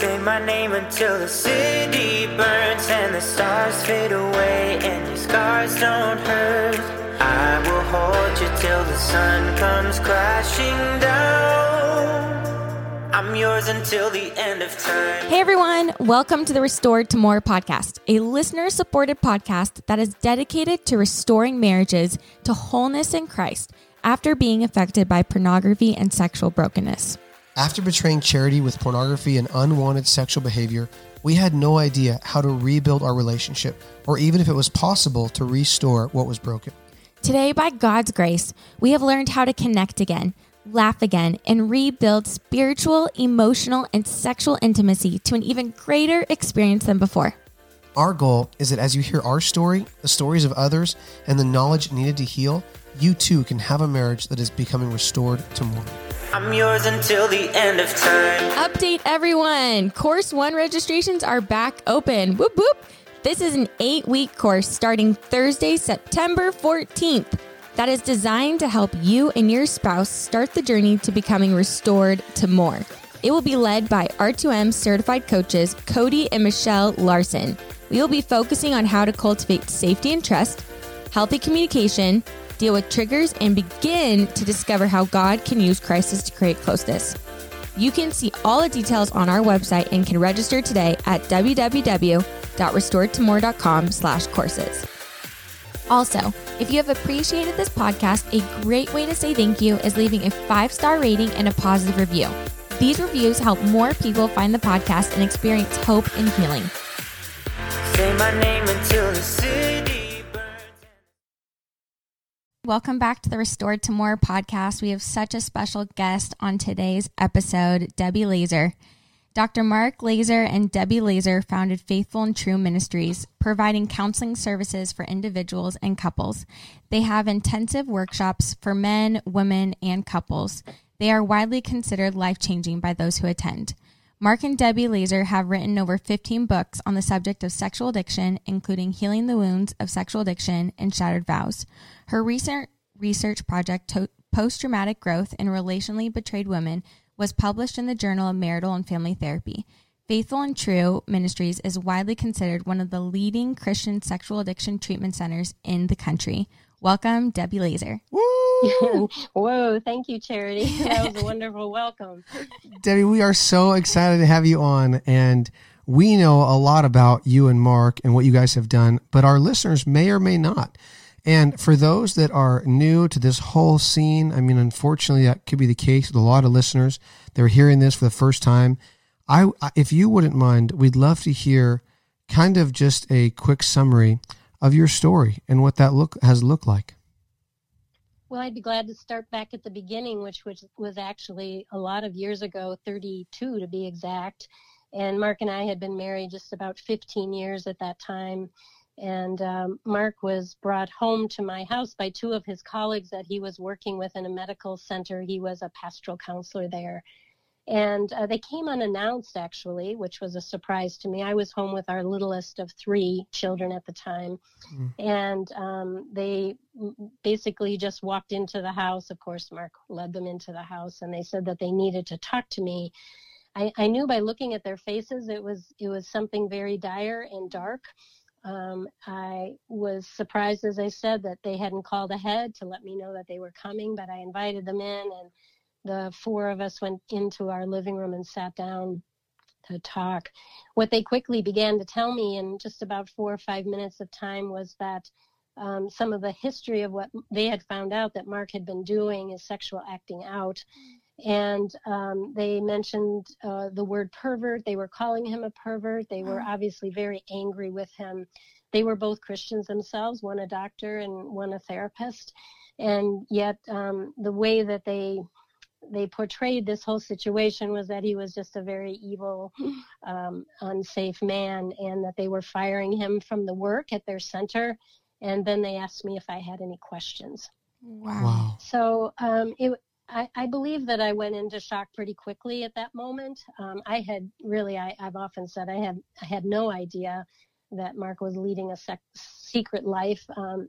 Say my name until the city burns and the stars fade away and your scars don't hurt. I will hold you till the sun comes crashing down. I'm yours until the end of time. Hey everyone, welcome to the Restored to More podcast, a listener supported podcast that is dedicated to restoring marriages to wholeness in Christ after being affected by pornography and sexual brokenness. After betraying charity with pornography and unwanted sexual behavior, we had no idea how to rebuild our relationship or even if it was possible to restore what was broken. Today, by God's grace, we have learned how to connect again, laugh again, and rebuild spiritual, emotional, and sexual intimacy to an even greater experience than before. Our goal is that as you hear our story, the stories of others, and the knowledge needed to heal, you too can have a marriage that is becoming restored to more. I'm yours until the end of time. Update everyone! Course 1 registrations are back open. Whoop whoop! This is an eight week course starting Thursday, September 14th that is designed to help you and your spouse start the journey to becoming restored to more. It will be led by R2M certified coaches Cody and Michelle Larson. We will be focusing on how to cultivate safety and trust, healthy communication, deal with triggers, and begin to discover how God can use crisis to create closeness. You can see all the details on our website and can register today at www.restoredtomore.com slash courses. Also, if you have appreciated this podcast, a great way to say thank you is leaving a five-star rating and a positive review. These reviews help more people find the podcast and experience hope and healing. Say my name until the city. Welcome back to the Restored to More podcast. We have such a special guest on today's episode, Debbie Laaser. Dr. Mark Laaser and Debbie Laaser founded Faithful and True Ministries, providing counseling services for individuals and couples. They have intensive workshops for men, women, and couples. They are widely considered life changing by those who attend. Mark and Debbie Laaser have written over 15 books on the subject of sexual addiction, including Healing the Wounds of Sexual Addiction and Shattered Vows. Her recent research project, to- Post Traumatic Growth in Relationally Betrayed Women, was published in the Journal of Marital and Family Therapy. Faithful and True Ministries is widely considered one of the leading Christian sexual addiction treatment centers in the country. Welcome, Debbie Laaser. Whoa, thank you, Charity. That was a wonderful welcome. Debbie, we are so excited to have you on. And we know a lot about you and Mark and what you guys have done, but our listeners may or may not. And for those that are new to this whole scene, I mean, unfortunately, that could be the case with a lot of listeners. They're hearing this for the first time. I, if you wouldn't mind, we'd love to hear kind of just a quick summary of your story and what that look has looked like. Well, I'd be glad to start back at the beginning, which was, was actually a lot of years ago, 32 to be exact. And Mark and I had been married just about 15 years at that time. And um, Mark was brought home to my house by two of his colleagues that he was working with in a medical center. He was a pastoral counselor there. And uh, they came unannounced, actually, which was a surprise to me. I was home with our littlest of three children at the time. Mm. And um, they basically just walked into the house. Of course, Mark led them into the house, and they said that they needed to talk to me. I, I knew by looking at their faces it was it was something very dire and dark. Um, I was surprised, as I said, that they hadn't called ahead to let me know that they were coming, but I invited them in, and the four of us went into our living room and sat down to talk. What they quickly began to tell me in just about four or five minutes of time was that um, some of the history of what they had found out that Mark had been doing is sexual acting out. And um, they mentioned uh, the word pervert. They were calling him a pervert. They were obviously very angry with him. They were both Christians themselves, one a doctor and one a therapist. And yet, um, the way that they they portrayed this whole situation was that he was just a very evil, um, unsafe man, and that they were firing him from the work at their center. And then they asked me if I had any questions. Wow. Wow. So um, it, I, I, believe that I went into shock pretty quickly at that moment. Um, I had really, I, have often said, I had, I had no idea that Mark was leading a sec- secret life. Um,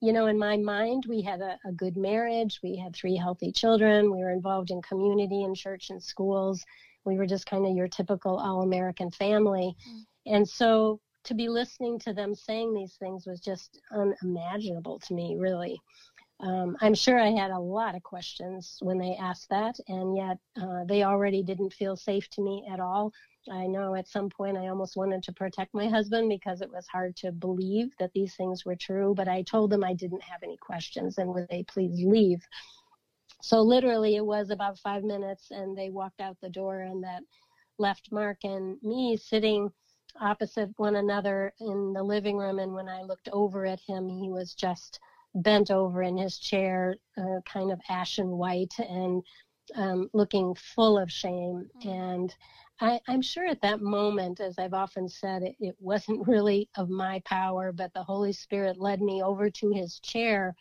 you know, in my mind, we had a, a, good marriage. We had three healthy children. We were involved in community and church and schools. we were just kind of your typical all American family. Mm. And so to be listening to them saying these things was just unimaginable to me, really. Um, I'm sure I had a lot of questions when they asked that, and yet uh, they already didn't feel safe to me at all. I know at some point I almost wanted to protect my husband because it was hard to believe that these things were true, but I told them I didn't have any questions and would they please leave. So literally it was about five minutes and they walked out the door and that left Mark and me sitting opposite one another in the living room. And when I looked over at him, he was just bent over in his chair, uh, kind of ashen white and um, looking full of shame. Mm-hmm. And I, am sure at that moment, as I've often said, it, it wasn't really of my power, but the Holy Spirit led me over to his chair.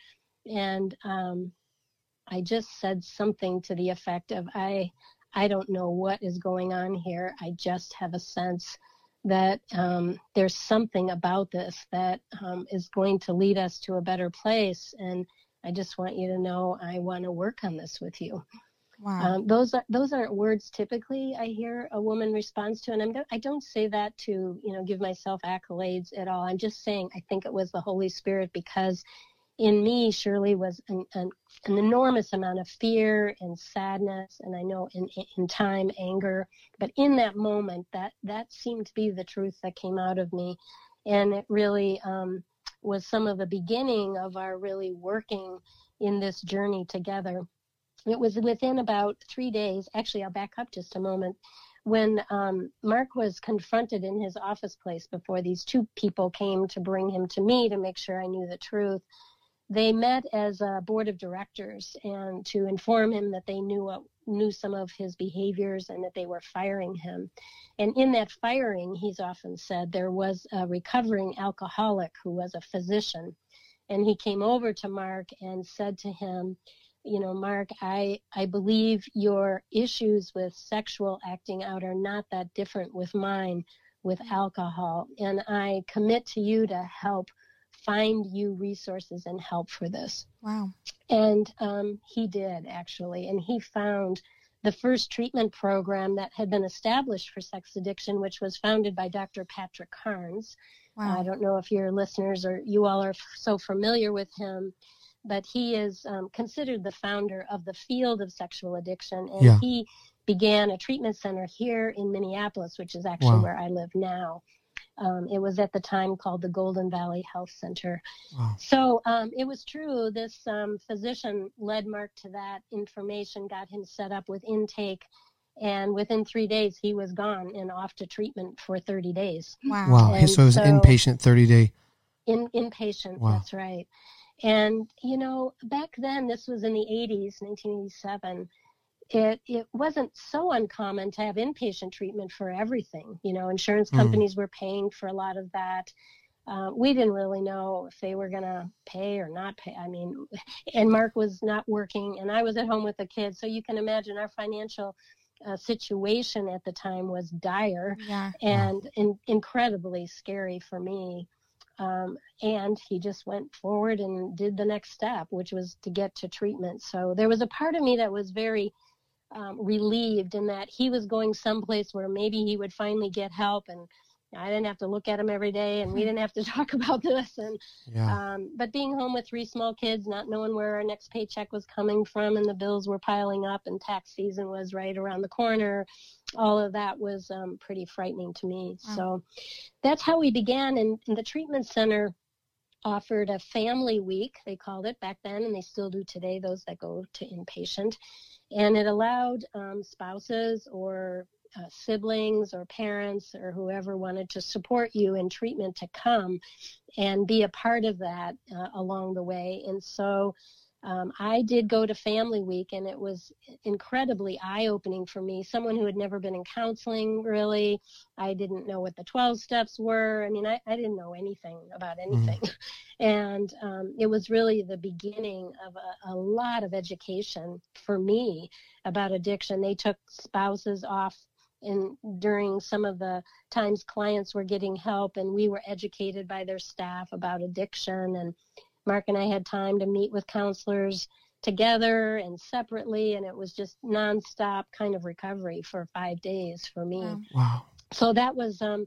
And um, I just said something to the effect of, I, I don't know what is going on here. I just have a sense that um, there's something about this that um, is going to lead us to a better place. And I just want you to know I want to work on this with you. Wow. Um, those are those aren't words typically I hear a woman responds to, and I'm, I don't say that to you know give myself accolades at all. I'm just saying I think it was the Holy Spirit because in me surely was an, an, an, enormous amount of fear and sadness and i know in, in time anger. But in that moment that that seemed to be the truth that came out of me. And it really um, was some of the beginning of our really working in this journey together. It was within about three days actually i'll back up just a moment when um, Mark was confronted in his office place before these two people came to bring him to me to make sure I knew the truth, they met as a board of directors and to inform him that they knew what, knew some of his behaviors and that they were firing him. And in that firing, he's often said there was a recovering alcoholic who was a physician, and he came over to Mark and said to him, you know, Mark, I I believe your issues with sexual acting out are not that different with mine with alcohol, and I commit to you to help find you resources and help for this. Wow. And um, he did actually, and he found the first treatment program that had been established for sex addiction, which was founded by Dr. Patrick Carnes. Wow. I don't know if your listeners or you all are f- so familiar with him, but he is um, considered the founder of the field of sexual addiction, and yeah. he began a treatment center here in Minneapolis, which is actually wow. where I live now. Um, it was at the time called the Golden Valley Health Center. Wow. So um, it was true. This um, physician led Mark to that information, got him set up with intake, and within three days he was gone and off to treatment for 30 days. Wow. Wow. so it was so, inpatient 30 day. In inpatient. Wow. That's right. And you know, back then, this was in the 80s, 1987 it it wasn't so uncommon to have inpatient treatment for everything. You know, insurance hmm. companies mm. were paying for a lot of that. Uh, we didn't really know if they were going to pay or not pay. I mean, and Mark was not working, and I was at home with the kids, so you can imagine our financial uh, situation at the time was dire yeah. and in, incredibly scary for me. Um, and he just went forward and did the next step, which was to get to treatment. So there was a part of me that was very um, relieved in that he was going someplace where maybe he would finally get help and I didn't have to look at him every day and we didn't have to talk about this and yeah. um, but being home with three small kids not knowing where our next paycheck was coming from and the bills were piling up and tax season was right around the corner all of that was um, pretty frightening to me wow. so that's how we began and, and the treatment center offered a family week they called it back then and they still do today those that go to inpatient and it allowed um, spouses or uh, siblings or parents or whoever wanted to support you in treatment to come and be a part of that uh, along the way. And so um, I did go to Family Week, and it was incredibly eye opening for me. Someone who had never been in counseling, really. I didn't know what the 12 steps were. I mean, I, I didn't know anything about mm-hmm. anything. Mm. And um, it was really the beginning of a, a lot of education for me about addiction. They took spouses off in during some of the times clients were getting help and we were educated by their staff about addiction and Mark and I had time to meet with counselors together and separately, and it was just nonstop kind of recovery for five days for me. Wow. Wow. So that was um,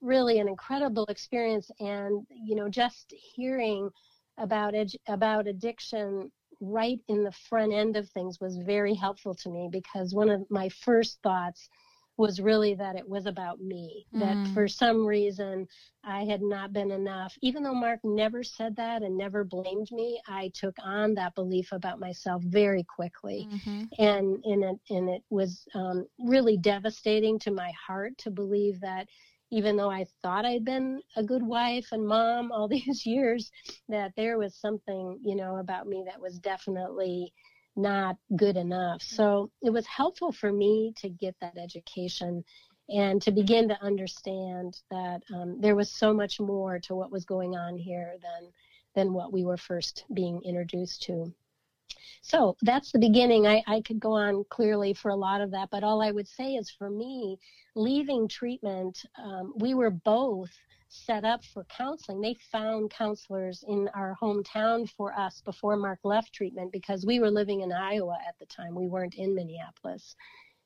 really an incredible experience, and you know, just hearing about edu- about addiction right in the front end of things was very helpful to me because one of my first thoughts was really that it was about me that Mm. for some reason i had not been enough even though mark never said that and never blamed me i took on that belief about myself very quickly Mhm. and and it, and it was um, really devastating to my heart to believe that even though I thought I'd been a good wife and mom all these years, that there was something you know about me that was definitely not good enough. So it was helpful for me to get that education and to begin to understand that um, there was so much more to what was going on here than than what we were first being introduced to. So that's the beginning. I, I could go on clearly for a lot of that, but all I would say is for me, leaving treatment, um, we were both set up for counseling. They found counselors in our hometown for us before Mark left treatment because we were living in Iowa at the time. We weren't in Minneapolis.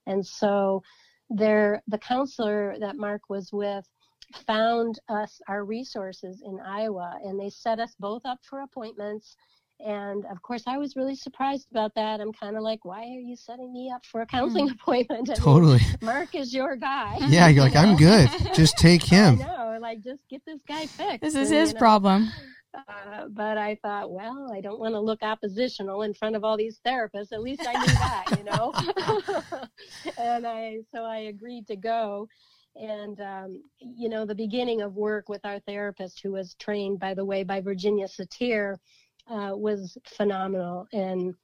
And so there the counselor that Mark was with found us our resources in Iowa and they set us both up for appointments and of course I was really surprised about that. I'm kind of like why are you setting me up for a counseling appointment? I mean, Totally. Mark is your guy. Yeah, you're like, I'm good. Just take I him. know, like just get this guy fixed. This is and, his you know, problem. uh, but I thought, well, I don't want to look oppositional in front of all these therapists. At least I knew that, you know. and I, so I agreed to go. And um, you know, the beginning of work with our therapist, who was trained, by the way, by Virginia Satir, uh, was phenomenal. And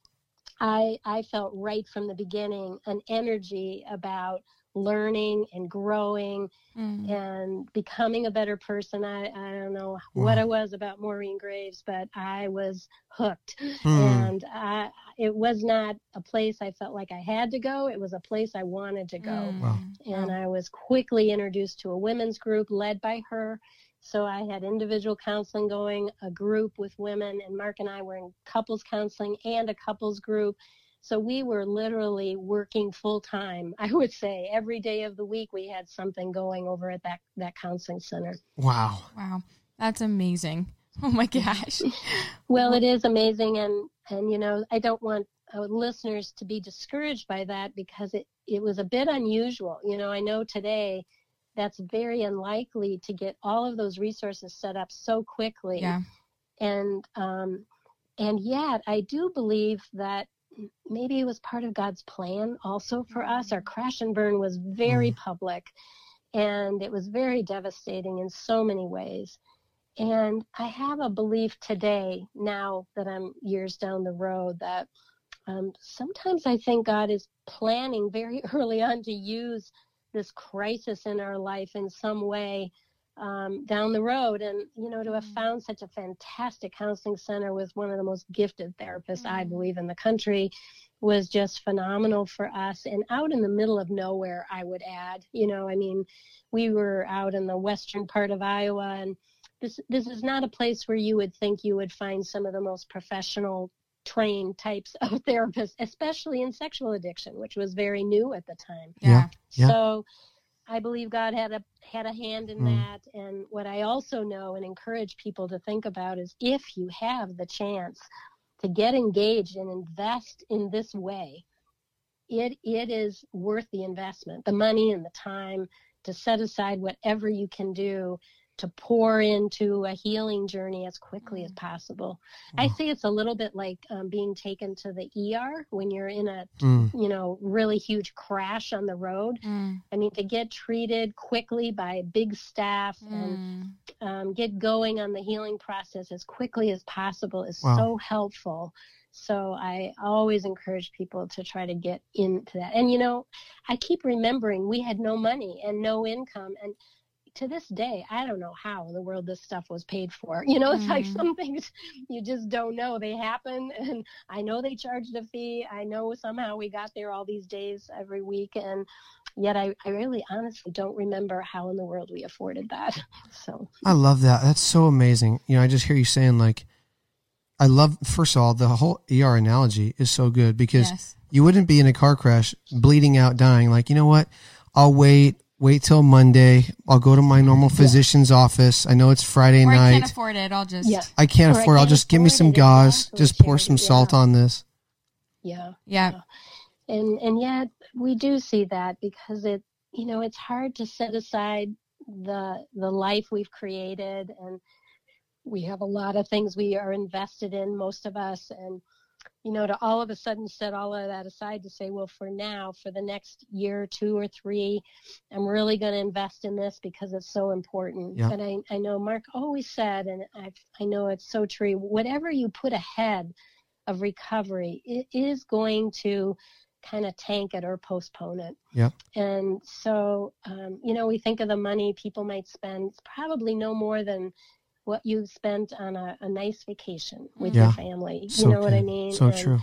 I, I felt right from the beginning an energy about learning and growing Mm. and becoming a better person. I, I don't know what Wow. it was about Maureen Graves, but I was hooked. Hmm. And I, it was not a place I felt like I had to go. It was a place I wanted to go. Mm. Wow. And I was quickly introduced to a women's group led by her. So I had individual counseling going, a group with women, and Mark and I were in couples counseling and a couples group. So we were literally working full time. I would say every day of the week we had something going over at that that counseling center. Wow. Wow. That's amazing. Oh my gosh. Well, it is amazing, and and you know I don't want our listeners to be discouraged by that because it it was a bit unusual. You know, I know today that's very unlikely to get all of those resources set up so quickly. Yeah. and um, and yet I do believe that maybe it was part of God's plan also for us. Our crash and burn was very public, and it was very devastating in so many ways. And I have a belief today, now that I'm years down the road, that um, sometimes I think God is planning very early on to use this crisis in our life in some way um, down the road. And, you know, to have Mm. found such a fantastic counseling center with one of the most gifted therapists, I Mm. believe, in the country was just phenomenal for us. And out in the middle of nowhere, I would add, you know, I mean, we were out in the western part of Iowa and this this is not a place where you would think you would find some of the most professional trained types of therapists, especially in sexual addiction, which was very new at the time. Yeah. Yeah. So I believe God had a had a hand in Mm. that. And what I also know and encourage people to think about is if you have the chance to get engaged and invest in this way, it it is worth the investment, the money and the time to set aside whatever you can do to pour into a healing journey as quickly as possible. I Wow. say it's a little bit like um, being taken to the ER when you're in a Mm. you know really huge crash on the road. Mm. I mean, to get treated quickly by big staff and Mm. um, get going on the healing process as quickly as possible is Wow. so helpful. So I always encourage people to try to get into that. And you know, I keep remembering we had no money and no income and to this day, I don't know how in the world this stuff was paid for. You know, it's like Mhm. some things you just don't know. They happen, and I know they charged a fee. I know somehow we got there all these days every week, and yet I, I really honestly don't remember how in the world we afforded that. So, I love that. That's so amazing. You know, I just hear you saying like I love first of all the whole ER analogy is so good because Yes. you wouldn't be in a car crash bleeding out dying like you know what I'll wait wait till Monday I'll go to my normal physician's office I know it's Friday Or I can't afford it. I'll just. Yeah. I can't Or afford I'll can't just give me some gauze just pour Sherry, some salt yeah. on this Yeah. Yeah. and and yet we do see that because it you know it's hard to set aside the the life we've created and we have a lot of things we are invested in most of us and you know to all of a sudden set all of that aside to say well for now for the next year two or three i'm really going to invest in this because it's so important Yeah. but I, I know mark always said and I, I know it's so true whatever you put ahead of recovery it is going to kind of tank it or postpone it. Yep. And so, um, you know, we think of the money people might spend, it's probably no more than what you spent on a, a nice vacation with Yeah. your family. so you know what I mean? so and, true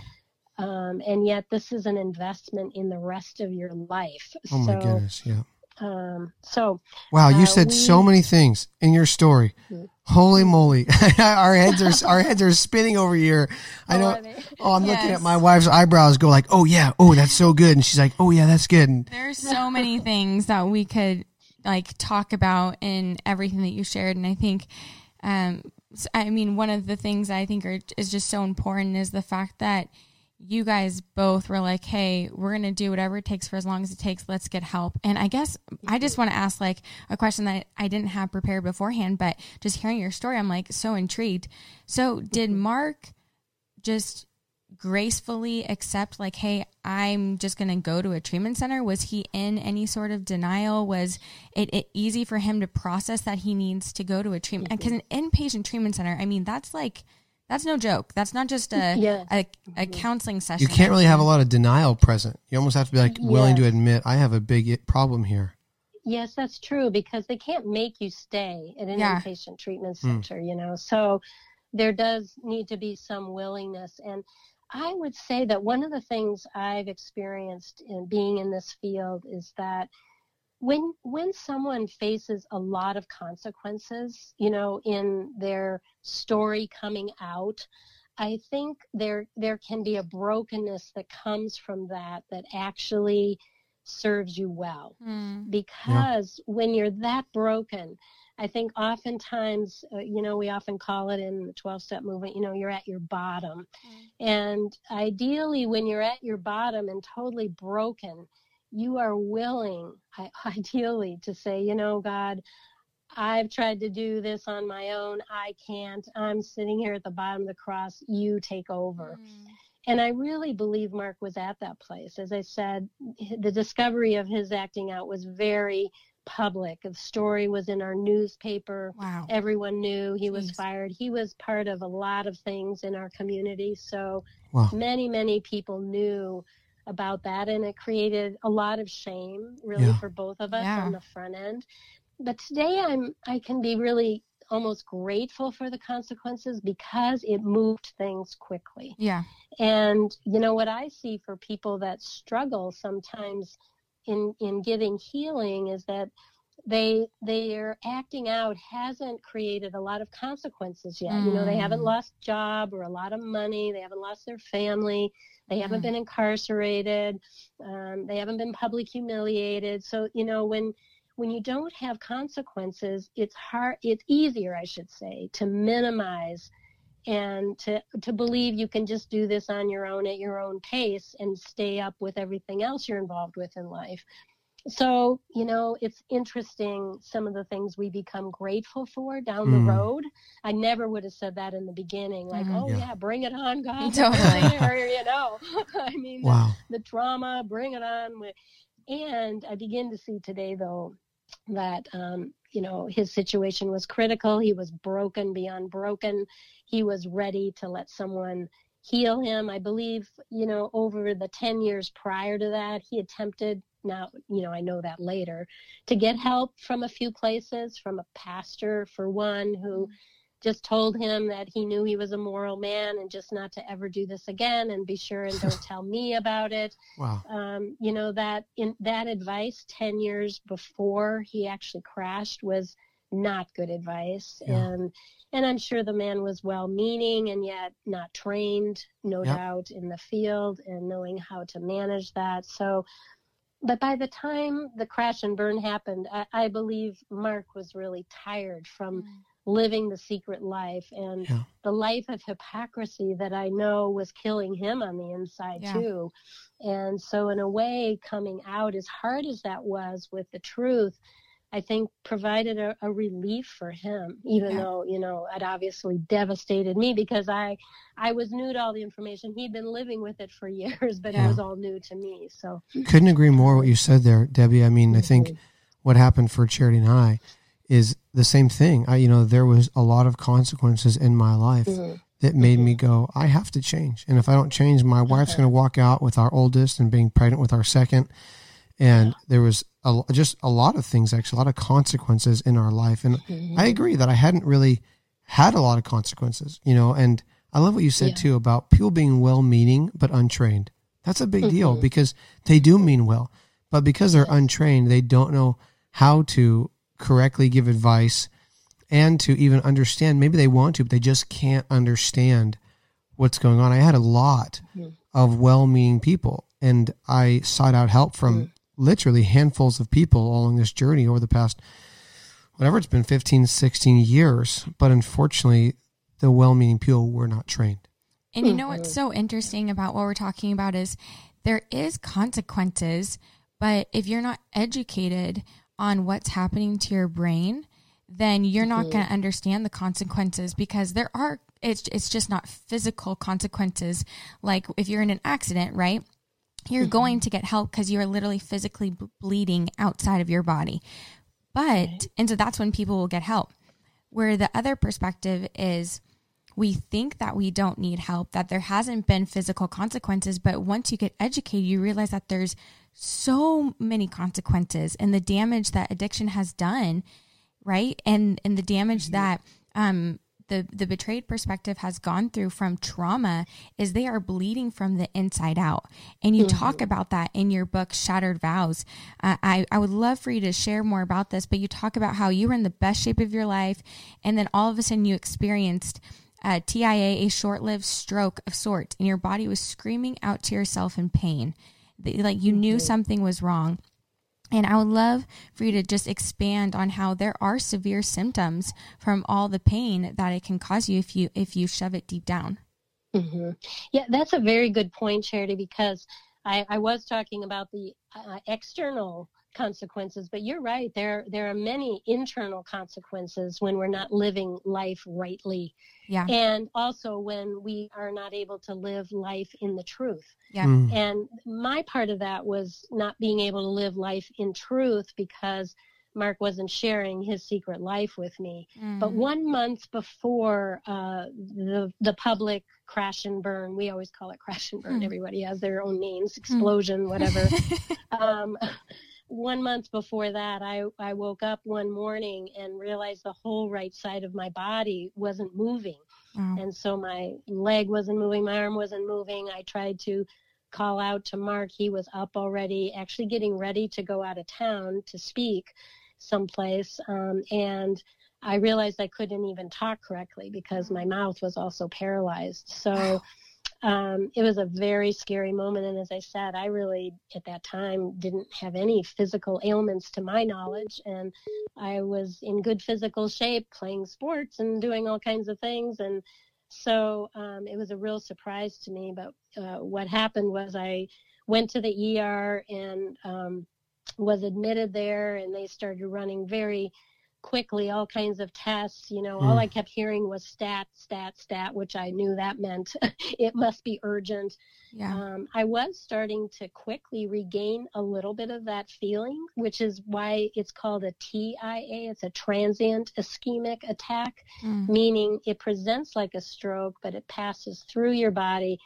Um, and yet, this is an investment in the rest of your life. oh my so, goodness yeah um, so Wow, you Uh, said so many things in your story. Mm. Holy moly, our heads are our heads are spinning over here. I Oh, know. Oh, I'm looking at my wife's eyebrows go like, oh yeah, oh that's so good, and she's like, oh yeah, that's good. And There's so many things that we could like talk about in everything that you shared, and I think, um, I mean, one of the things I think are is just so important is the fact that you guys both were like, "Hey, we're gonna do whatever it takes for as long as it takes. Let's get help." And I guess I just want to ask like a question that I didn't have prepared beforehand, but just hearing your story, I'm like so intrigued. So, did Mark just gracefully accept like hey i'm just going to go to a treatment center was he in any sort of denial was it, it easy for him to process that he needs to go to a treatment because an inpatient treatment center i mean that's like that's no joke that's not just a Yeah. a, a counseling session you can't really have a lot of denial present. You almost have to be like willing to admit I have a big problem here. Yes, that's true because they can't make you stay at an Yeah. inpatient treatment Hmm. center, you know. So there does need to be some willingness. And I would say that one of the things I've experienced in being in this field is that when when someone faces a lot of consequences, you know, in their story coming out, I think there there can be a brokenness that comes from that that actually serves you well Hmm. because when you're that broken i think oftentimes uh, you know we often call it in the 12 step movement you know you're at your bottom. And ideally when you're at your bottom and totally broken you are willing I, ideally to say you know god i've tried to do this on my own. I can't. I'm sitting here at the bottom of the cross. You take over. And I really believe Mark was at that place. As I said, the discovery of his acting out was very public. The story was in our newspaper. wow Everyone knew he was fired. He was part of a lot of things in our community. So Wow. many, many people knew about that. And it created a lot of shame, really, Yeah. for both of us Yeah. on the front end. But today I'm, I can be really almost grateful for the consequences because it moved things quickly. yeah And you know what I see for people that struggle sometimes in in getting healing is that they their acting out hasn't created a lot of consequences yet. You know, they haven't Mm. lost job or a lot of money. They haven't lost their family. They haven't Mm. been incarcerated. Um, they haven't been public humiliated. So you know when when you don't have consequences, it's hard. It's easier, I should say, to minimize and to to believe you can just do this on your own at your own pace and stay up with everything else you're involved with in life. So, you know, it's interesting some of the things we become grateful for down Mm. the road. I never would have said that in the beginning, like, Mhm. oh Yeah. yeah. bring it on, God. Totally. or, you know, I mean, the- Wow. the drama, bring it on. with- And I begin to see today, though, that um, you know his situation was critical. He was broken beyond broken. He was ready to let someone heal him. I believe, you know, over the ten years prior to that, he attempted. Now, you know, I know that later to get help from a few places, from a pastor for one, who just told him that he knew he was a moral man and just not to ever do this again and be sure and don't tell me about it Wow. um, you know that in that advice 10 years before he actually crashed was not good advice. Yeah. And and I'm sure the man was well meaning and yet not trained, no Yep. doubt, in the field and knowing how to manage that. So but by the time the crash and burn happened, I, I believe Mark was really tired from living the secret life and Yeah. the life of hypocrisy that I know was killing him on the inside Yeah. too. And so, in a way, coming out, as hard as that was with the truth, I think provided a, a relief for him, even Yeah. though, you know, it obviously devastated me because I, I was new to all the information. He'd been living with it for years, but Yeah. it was all new to me. So, Couldn't agree more what you said there, Debbie. I mean, I think what happened for Charity and I is the same thing. I, you know, there was a lot of consequences in my life Mhm. that made me go, I have to change. And if I don't change, my wife's going to walk out with our oldest and being pregnant with our second. And there was a, just a lot of things, actually, a lot of consequences in our life. And Mhm. I agree that I hadn't really had a lot of consequences, you know, and I love what you said Yeah. too about people being well meaning but untrained. That's a big deal Mhm. because they do mean well, but because they're untrained, they don't know how to correctly give advice and to even understand. Maybe they want to, but they just can't understand what's going on. I had a lot Mhm. of well meaning people, and I sought out help from literally handfuls of people along this journey over the past whatever it's been 15 16 years but unfortunately the well-meaning people were not trained And you know what's so interesting about what we're talking about is there is consequences, but if you're not educated on what's happening to your brain, then you're not going to mm-hmm. understand the consequences because there are it's it's just not physical consequences like if you're in an accident, right? You're mm-hmm. going to get help because you are literally physically b- bleeding outside of your body. But and so that's when people will get help. Where the other perspective is we think that we don't need help, that there hasn't been physical consequences, but once you get educated, you realize that there's so many consequences and the damage that addiction has done, right? And and the damage that um the the betrayed perspective has gone through from trauma is they are bleeding from the inside out and you talk about that in your book shattered vows uh, I, I would love for you to share more about this but you talk about how you were in the best shape of your life and then all of a sudden you experienced uh, TIA, a short lived stroke of sorts, and your body was screaming out to yourself in pain. Like you knew something was wrong. And I would love for you to just expand on how there are severe symptoms from all the pain that it can cause you if you if you shove it deep down. hmm Yeah, that's a very good point, Charity, because I, I was talking about the uh, external consequences, but you're right. There there are many internal consequences when we're not living life rightly, Yeah. and also when we are not able to live life in the truth. Yeah. Mm. And my part of that was not being able to live life in truth because Mark wasn't sharing his secret life with me. But Mm. one month before uh, the the public crash and burn, we always call it crash and burn. Hmm. Everybody has their own names, explosion, whatever. um, one month before that, I I woke up one morning and realized the whole right side of my body wasn't moving, Wow. and so my leg wasn't moving, my arm wasn't moving. I tried to call out to Mark. He was up already, actually getting ready to go out of town to speak someplace. Um, and I realized I couldn't even talk correctly because my mouth was also paralyzed. So um, it was a very scary moment. And as I said, I really, at that time, didn't have any physical ailments to my knowledge. And I was in good physical shape, playing sports and doing all kinds of things. And so um, it was a real surprise to me. But uh, what happened was I went to the ER and um, was admitted there, and they started running very quickly all kinds of tests. You know, all Mm. I kept hearing was stat, stat, stat, which I knew that meant it must be urgent. Yeah. Um, I was starting to quickly regain a little bit of that feeling, which is why it's called a TIA. It's a transient ischemic attack Mm. meaning it presents like a stroke, but it passes through your body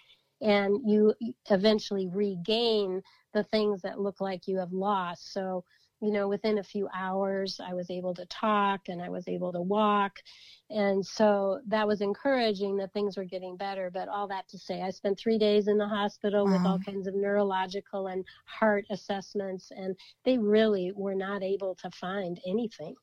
and you eventually regain the things that look like you have lost. So you know, within a few hours, I was able to talk and I was able to walk. And so that was encouraging that things were getting better. But all that to say, I spent three days in the hospital wow. with all kinds of neurological and heart assessments, and they really were not able to find anything.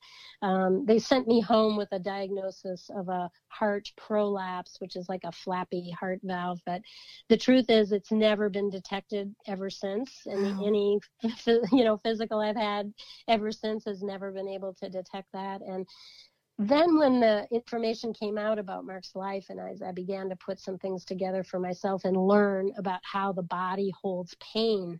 Um, they sent me home with a diagnosis of a heart prolapse, which is like a flappy heart valve. But the truth is, it's never been detected ever since. And wow. any, you know, physical I've had ever since has never been able to detect that. And then when the information came out about Mark's life and as I began to put some things together for myself and learn about how the body holds pain,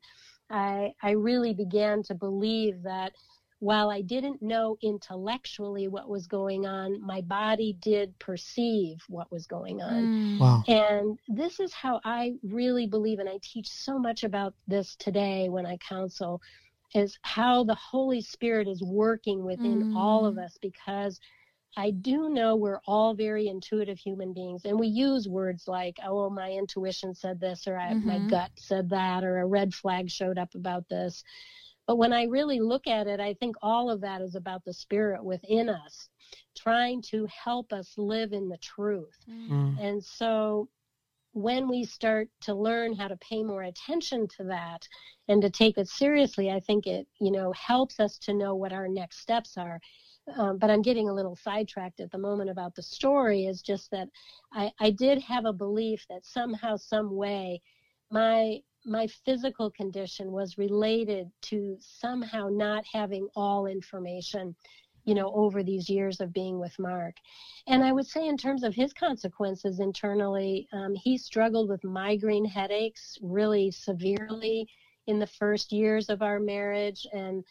I, I really began to believe that while I didn't know intellectually what was going on, my body did perceive what was going on. Mm. Wow. And this is how I really believe, and I teach so much about this today when I counsel, is how the Holy Spirit is working within mm. all of mm. us because I do know we're all very intuitive human beings, and we use words like, oh, my intuition said this, or mm-hmm. my gut said that, or a red flag showed up about this. But when I really look at it, I think all of that is about the spirit within us trying to help us live in the truth. Mm. And so when we start to learn how to pay more attention to that and to take it seriously, I think it, you know, helps us to know what our next steps are. Um, but I'm getting a little sidetracked at the moment about the story is just that I, I did have a belief that somehow, some way, my my physical condition was related to somehow not having all information you know over these years of being with mark. And i would say in terms of his consequences internally um, he struggled with migraine headaches really severely in the first years of our marriage. And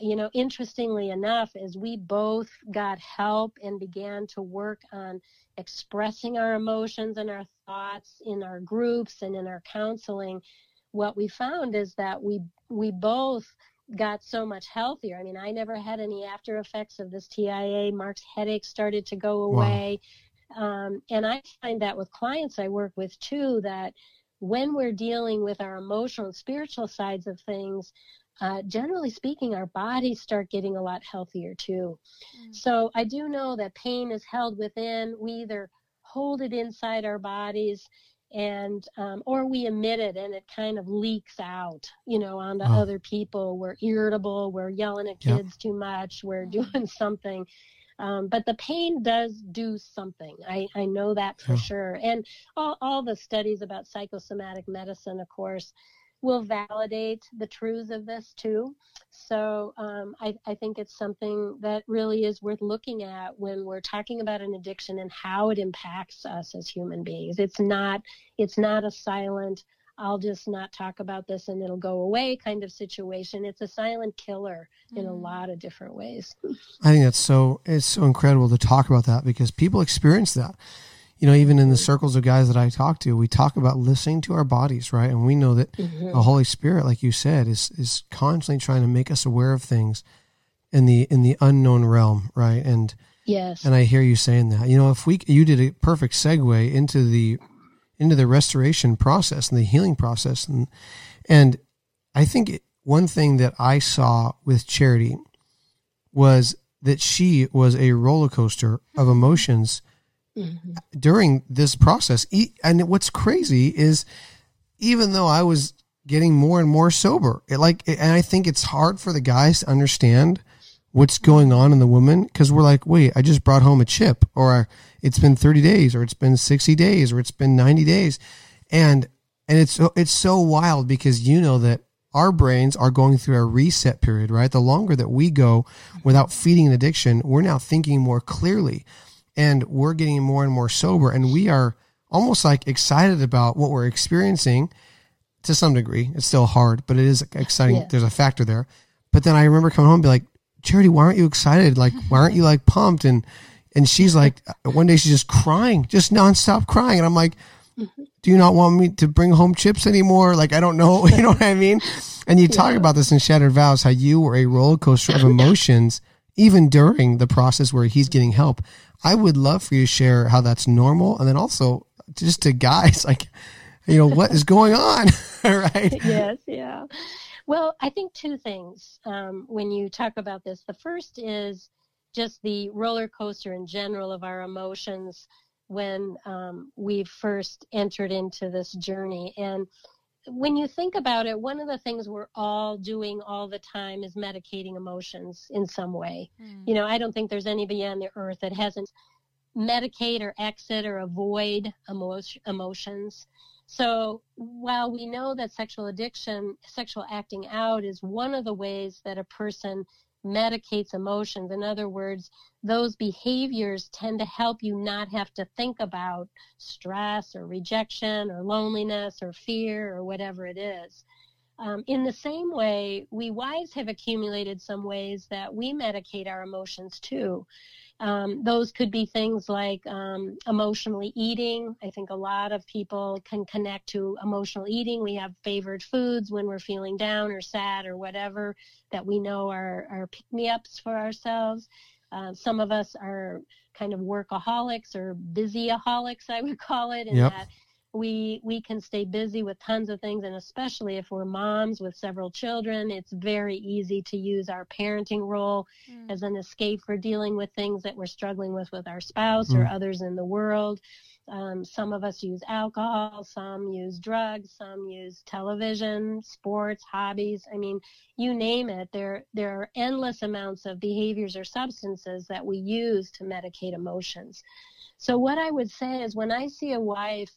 you know, interestingly enough, as we both got help and began to work on expressing our emotions and our thoughts in our groups and in our counseling, what we found is that we we both got so much healthier. I mean, I never had any after effects of this TIA. Mark's headache started to go away. Wow. Um, and I find that with clients I work with too, that when we're dealing with our emotional and spiritual sides of things, uh, generally speaking, our bodies start getting a lot healthier too. Mm. So I do know that pain is held within. We either hold it inside our bodies and um, or we emit it and it kind of leaks out you know onto oh. other people. We're irritable we're yelling at kids yep. too much we're doing something. Um, but the pain does do something. I, I know that for sure. And all, all the studies about psychosomatic medicine of course will validate the truths of this too. So um, I, I, think it's something that really is worth looking at when we're talking about an addiction and how it impacts us as human beings. It's not it's not a silent I'll just not talk about this and it'll go away kind of situation. It's a silent killer in a mm. lot of different ways. I think that's so it's so incredible to talk about that because people experience that you know, even in the circles of guys that I talk to, we talk about listening to our bodies, right? And we know that mm-hmm. the Holy Spirit, like you said, is is constantly trying to make us aware of things in the in the unknown realm, right? And yes, and I hear you saying that. You know, if we you did a perfect segue into the into the restoration process and the healing process, and and I think one thing that I saw with Charity was that she was a roller coaster of mm-hmm. emotions mm-hmm. during this process. And what's crazy is even though I was getting more and more sober, it like, and I think it's hard for the guys to understand what's going on in the woman because we're like, wait, I just brought home a chip, or it's been 30 days, or it's been 60 days, or it's been 90 days. And, and it's, it's so wild because you know that our brains are going through a reset period, right? The longer that we go without feeding an addiction, we're now thinking more clearly and we're getting more and more sober and we are almost like excited about what we're experiencing to some degree. It's still hard, but it is exciting. Yeah. There's a factor there. But then I remember coming home and be like, Charity, why aren't you excited? Like, why aren't you like pumped? And, and she's like, uh, one day she's just crying, just nonstop crying. And I'm like, do you not want me to bring home chips anymore? Like, I don't know. You know what I mean? And you talk yeah. about this in Shattered Vows, how you were a roller coaster of emotions, even during the process where he's getting help. I would love for you to share how that's normal, and then also just to guys, like, you know, what is going on, right? Yes, yeah. Well, I think two things um, when you talk about this. The first is just the roller coaster in general of our emotions when um, we first entered into this journey. And when you think about it, one of the things we're all doing all the time is medicating emotions in some way. Mm. You know, I don't think there's anybody on the earth that hasn't medicate or exit or avoid emo- emotions. So while we know that sexual addiction, sexual acting out is one of the ways that a person medicates emotions. In other words, those behaviors tend to help you not have to think about stress or rejection or loneliness or fear or whatever it is. Um, in the same way, we wives have accumulated some ways that we medicate our emotions too. Um, those could be things like um, emotionally eating. I think a lot of people can connect to emotional eating. We have favored foods when we're feeling down or sad or whatever that we know are, are pick me ups for ourselves. Uh, some of us are kind of workaholics or busyaholics, I would call it, in yep. that we we can stay busy with tons of things and especially if we're moms with several children it's very easy to use our parenting role mm. as an escape for dealing with things that we're struggling with with our spouse mm. or others in the world um, some of us use alcohol some use drugs some use television sports hobbies i mean you name it there there are endless amounts of behaviors or substances that we use to medicate emotions so what i would say is when i see a wife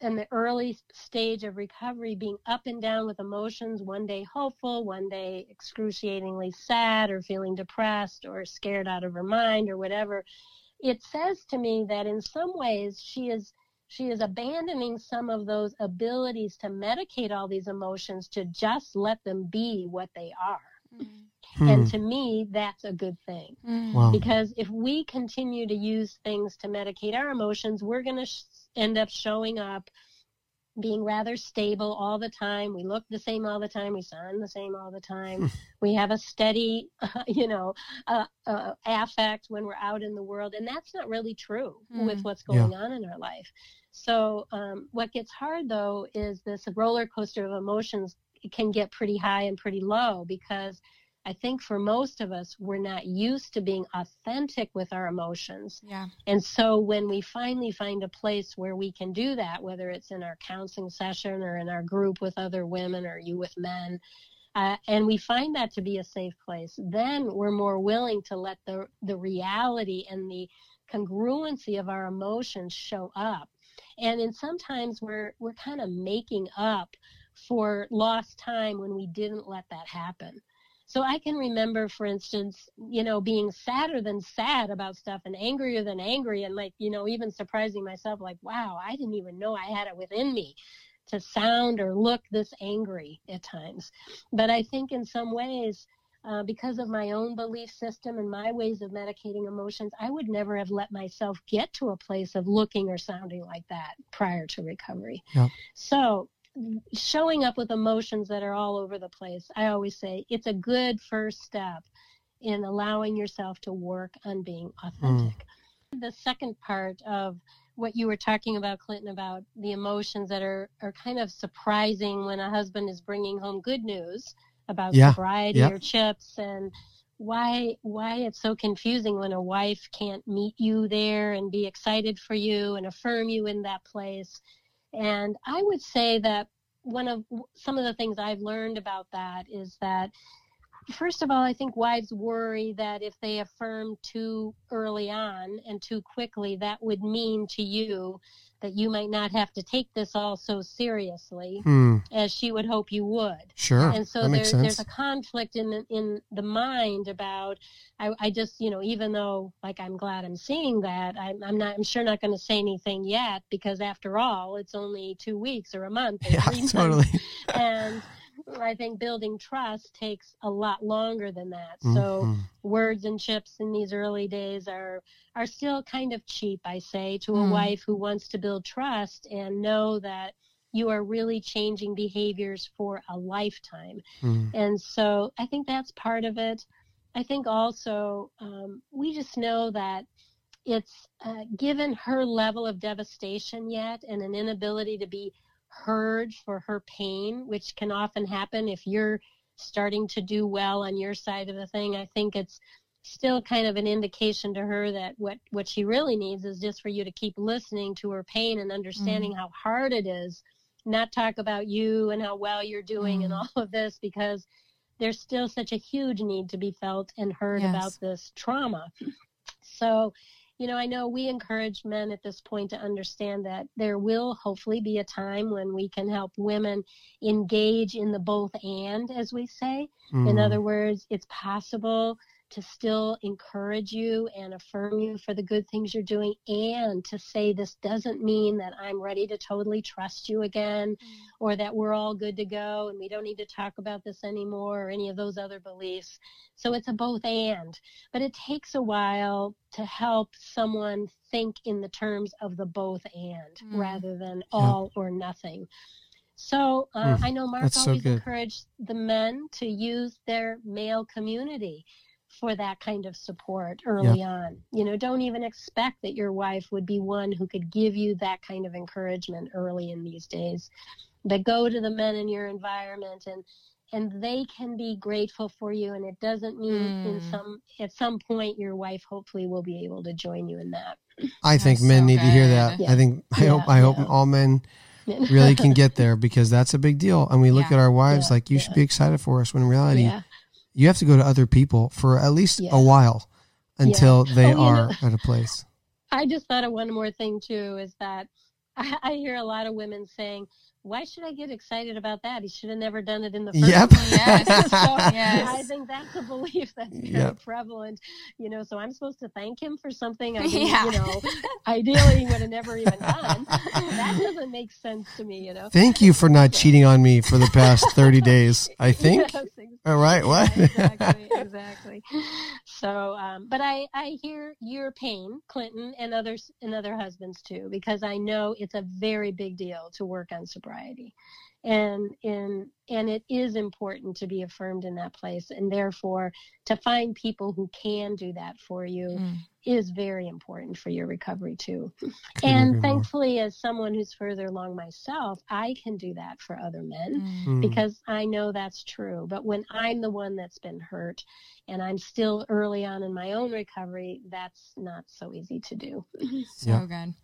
in the early stage of recovery being up and down with emotions, one day hopeful, one day excruciatingly sad or feeling depressed or scared out of her mind or whatever, it says to me that in some ways she is she is abandoning some of those abilities to medicate all these emotions to just let them be what they are. Mm-hmm. And hmm. to me, that's a good thing. Mm. Wow. Because if we continue to use things to medicate our emotions, we're going to sh- end up showing up being rather stable all the time. We look the same all the time. We sound the same all the time. we have a steady, uh, you know, uh, uh, affect when we're out in the world, and that's not really true mm. with what's going yeah. on in our life. So, um, what gets hard though is this roller coaster of emotions can get pretty high and pretty low because I think for most of us, we're not used to being authentic with our emotions. Yeah. And so when we finally find a place where we can do that, whether it's in our counseling session or in our group with other women or you with men, uh, and we find that to be a safe place, then we're more willing to let the, the reality and the congruency of our emotions show up. And in sometimes we're, we're kind of making up for lost time when we didn't let that happen. So I can remember, for instance, you know, being sadder than sad about stuff and angrier than angry and like, you know, even surprising myself like, wow, I didn't even know I had it within me to sound or look this angry at times. But I think in some ways, uh, because of my own belief system and my ways of medicating emotions, I would never have let myself get to a place of looking or sounding like that prior to recovery. Yep. So showing up with emotions that are all over the place, I always say it's a good first step in allowing yourself to work on being authentic. Mm. The second part of what you were talking about, Clinton, about the emotions that are, are kind of surprising when a husband is bringing home good news about yeah. sobriety yep. or chips and why why it's so confusing when a wife can't meet you there and be excited for you and affirm you in that place and I would say that one of some of the things I've learned about that is that first of all, I think wives worry that if they affirm too early on and too quickly, that would mean to you that you might not have to take this all so seriously hmm. as she would hope you would. Sure. And so there, there's a conflict in the, in the mind about, I, I, just, you know, even though like I'm glad I'm seeing that, I'm, I'm not, I'm sure not going to say anything yet because after all, it's only two weeks or a month. yeah, totally. and I think building trust takes a lot longer than that. Mm-hmm. So words and chips in these early days are are still kind of cheap, I say, to a mm. wife who wants to build trust and know that you are really changing behaviors for a lifetime. Mm. And so I think that's part of it. I think also um, we just know that it's uh, given her level of devastation yet and an inability to be heard for her pain, which can often happen if you're starting to do well on your side of the thing, I think it's still kind of an indication to her that what what she really needs is just for you to keep listening to her pain and understanding mm. how hard it is not talk about you and how well you're doing mm. and all of this because there's still such a huge need to be felt and heard yes. about this trauma so you know, I know we encourage men at this point to understand that there will hopefully be a time when we can help women engage in the both and, as we say. Mm. In other words, it's possible to still encourage you and affirm you for the good things you're doing and to say this doesn't mean that I'm ready to totally trust you again mm. or that we're all good to go and we don't need to talk about this anymore or any of those other beliefs. So it's a both and, but it takes a while to help someone think in the terms of the both and mm. rather than all or nothing. So uh, mm, I know Mark always so encouraged the men to use their male community for that kind of support early on. You know, don't even expect that your wife would be one who could give you that kind of encouragement early in these days. But go to the men in your environment and and they can be grateful for you and it doesn't mean mm. in some at some point your wife hopefully will be able to join you in that. I think men so need good. to hear that. Yeah. I think I yeah, hope I yeah. hope all men really can get there because that's a big deal. And we look at our wives like you should be excited for us when in reality you have to go to other people for at least yeah. a while until yeah. they oh, are know, at a place. I just thought of one more thing too is that I, I hear a lot of women saying, why should I get excited about that? He should have never done it in the first yep. place. Yes. so yes. I think that's a belief that's very yep. prevalent. You know, so I'm supposed to thank him for something I didn't, yeah. you know, ideally he would have never even done. that doesn't make sense to me, you know. Thank you for not cheating on me for the past 30 days, I think. Yes, exactly. All right, what? exactly, exactly. So, um, but I, I hear your pain, Clinton, and others and other husbands too, because I know it's a very big deal to work on sobriety, and in and it is important to be affirmed in that place, and therefore to find people who can do that for you mm. is very important for your recovery too. and thankfully, more. as someone who's further along myself, I can do that for other men mm. mm. because I know that's true. But when I'm the one that's been hurt and I'm still early on in my own recovery, that's not so easy to do. so yeah. good.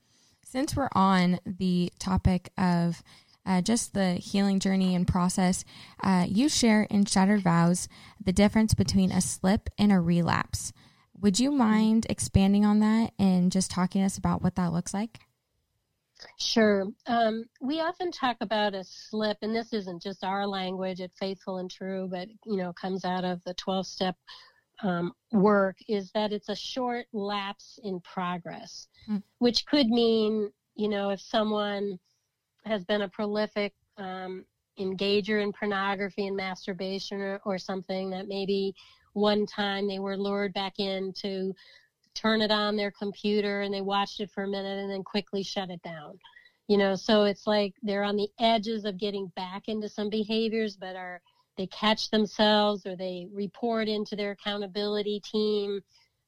Since we're on the topic of uh, just the healing journey and process, uh, you share in Shattered Vows the difference between a slip and a relapse. Would you mind expanding on that and just talking to us about what that looks like? Sure. Um, we often talk about a slip, and this isn't just our language at Faithful and True, but you know, comes out of the 12 step um, work. Is that it's a short lapse in progress, mm. which could mean, you know, if someone has been a prolific um, engager in pornography and masturbation or, or something that maybe one time they were lured back in to turn it on their computer and they watched it for a minute and then quickly shut it down. You know, so it's like they're on the edges of getting back into some behaviors, but are they catch themselves or they report into their accountability team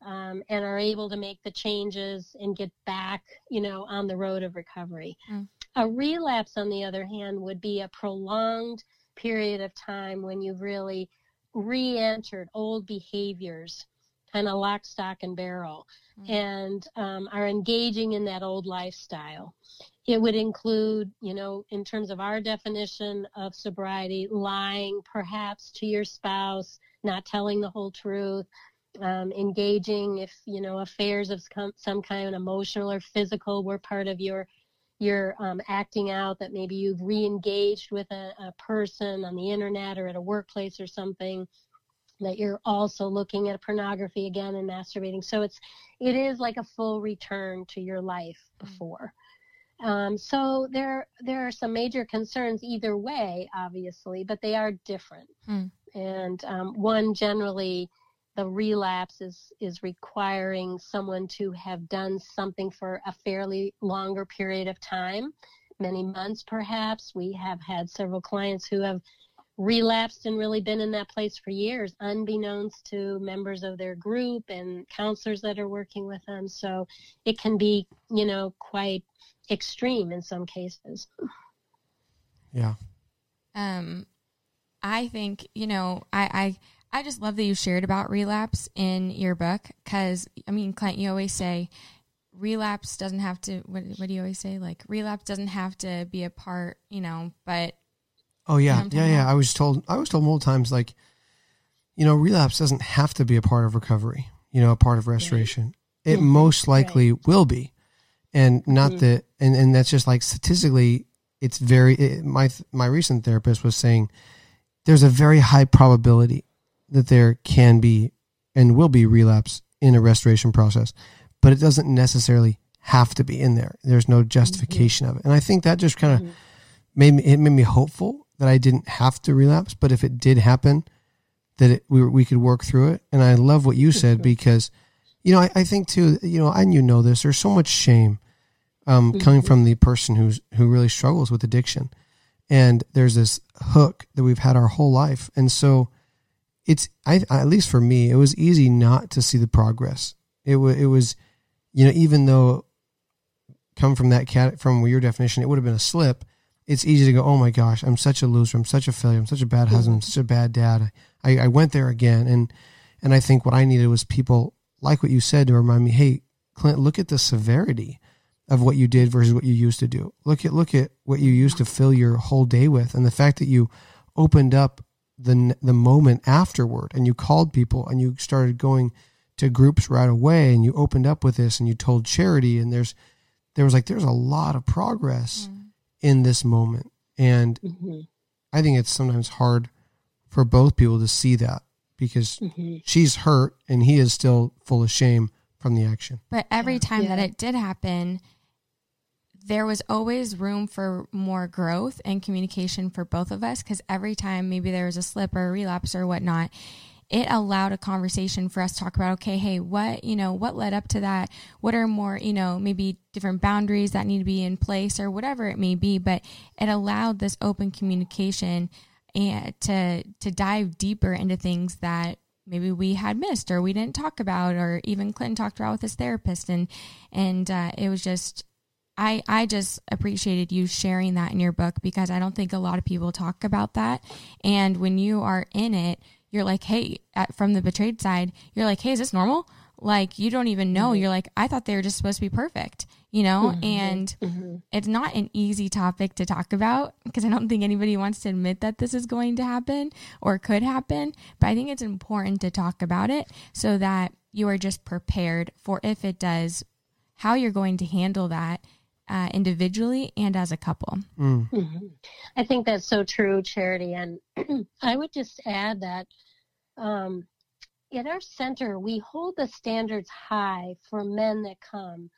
um, and are able to make the changes and get back, you know, on the road of recovery. Mm. A relapse, on the other hand, would be a prolonged period of time when you've really re entered old behaviors, kind of lock, stock, and barrel, mm-hmm. and um, are engaging in that old lifestyle. It would include, you know, in terms of our definition of sobriety, lying perhaps to your spouse, not telling the whole truth, um, engaging if you know affairs of some, some kind emotional or physical were part of your you're um, acting out that maybe you've re-engaged with a, a, person on the internet or at a workplace or something that you're also looking at pornography again and masturbating so it's it is like a full return to your life mm. before um, so there there are some major concerns either way obviously but they are different mm. and um, one generally the relapse is is requiring someone to have done something for a fairly longer period of time many months perhaps. We have had several clients who have relapsed and really been in that place for years unbeknownst to members of their group and counselors that are working with them. So it can be you know quite extreme in some cases. Yeah. Um I think, you know, I, I, I just love that you shared about relapse in your book because, I mean, Clint, you always say relapse doesn't have to, what, what do you always say? Like, relapse doesn't have to be a part, you know, but. Oh, yeah. I'm Yeah, yeah. about- I was told, I was told multiple times, like, you know, relapse doesn't have to be a part of recovery, you know, a part of restoration. It Mhm. most likely will be. And not Mhm. that, and, and that's just like statistically, it's very, it, my, my recent therapist was saying there's a very high probability that there can be and will be relapse in a restoration process, but it doesn't necessarily have to be in there. There's no justification of it. And I think that just kind of Mhm. made me, it made me hopeful that I didn't have to relapse, but if it did happen, that it, we, we could work through it. And I love what you said because, you know, I, I think too, you know, and you know this, there's so much shame um, coming from the person who's, who really struggles with addiction. And there's this hook that we've had our whole life. And so it's, I, at least for me, it was easy not to see the progress. It was, it was, you know, even though come from that cat, from your definition, it would have been a slip. It's easy to go, oh my gosh, I'm such a loser. I'm such a failure. I'm such a bad husband. I'm such a bad dad. I, I went there again. And, and I think what I needed was people like what you said to remind me, hey, Clint, look at the severity of what you did versus what you used to do. Look at look at what you used to fill your whole day with, and the fact that you opened up the the moment afterward, and you called people, and you started going to groups right away, and you opened up with this, and you told charity, and there's there was like there's a lot of progress in this moment, and Mhm. I think it's sometimes hard for both people to see that because Mhm. she's hurt and he is still full of shame from the action. But every time that it did happen, there was always room for more growth and communication for both of us because every time maybe there was a slip or a relapse or whatnot, it allowed a conversation for us to talk about okay hey what you know what led up to that? What are more you know maybe different boundaries that need to be in place or whatever it may be? But it allowed this open communication and to to dive deeper into things that maybe we had missed or we didn't talk about or even Clinton talked about with his therapist and and uh, it was just I I just appreciated you sharing that in your book because I don't think a lot of people talk about that. And when you are in it you're like hey at, from the betrayed side you're like hey is this normal? Like you don't even know. You're like I thought they were just supposed to be perfect you know? And Mhm. it's not an easy topic to talk about because I don't think anybody wants to admit that this is going to happen or could happen. But I think it's important to talk about it so that you are just prepared for if it does, how you're going to handle that uh, individually and as a couple. Mm. Mhm. I think that's so true, Charity. And I would just add that um, at our center, we hold the standards high for men that come.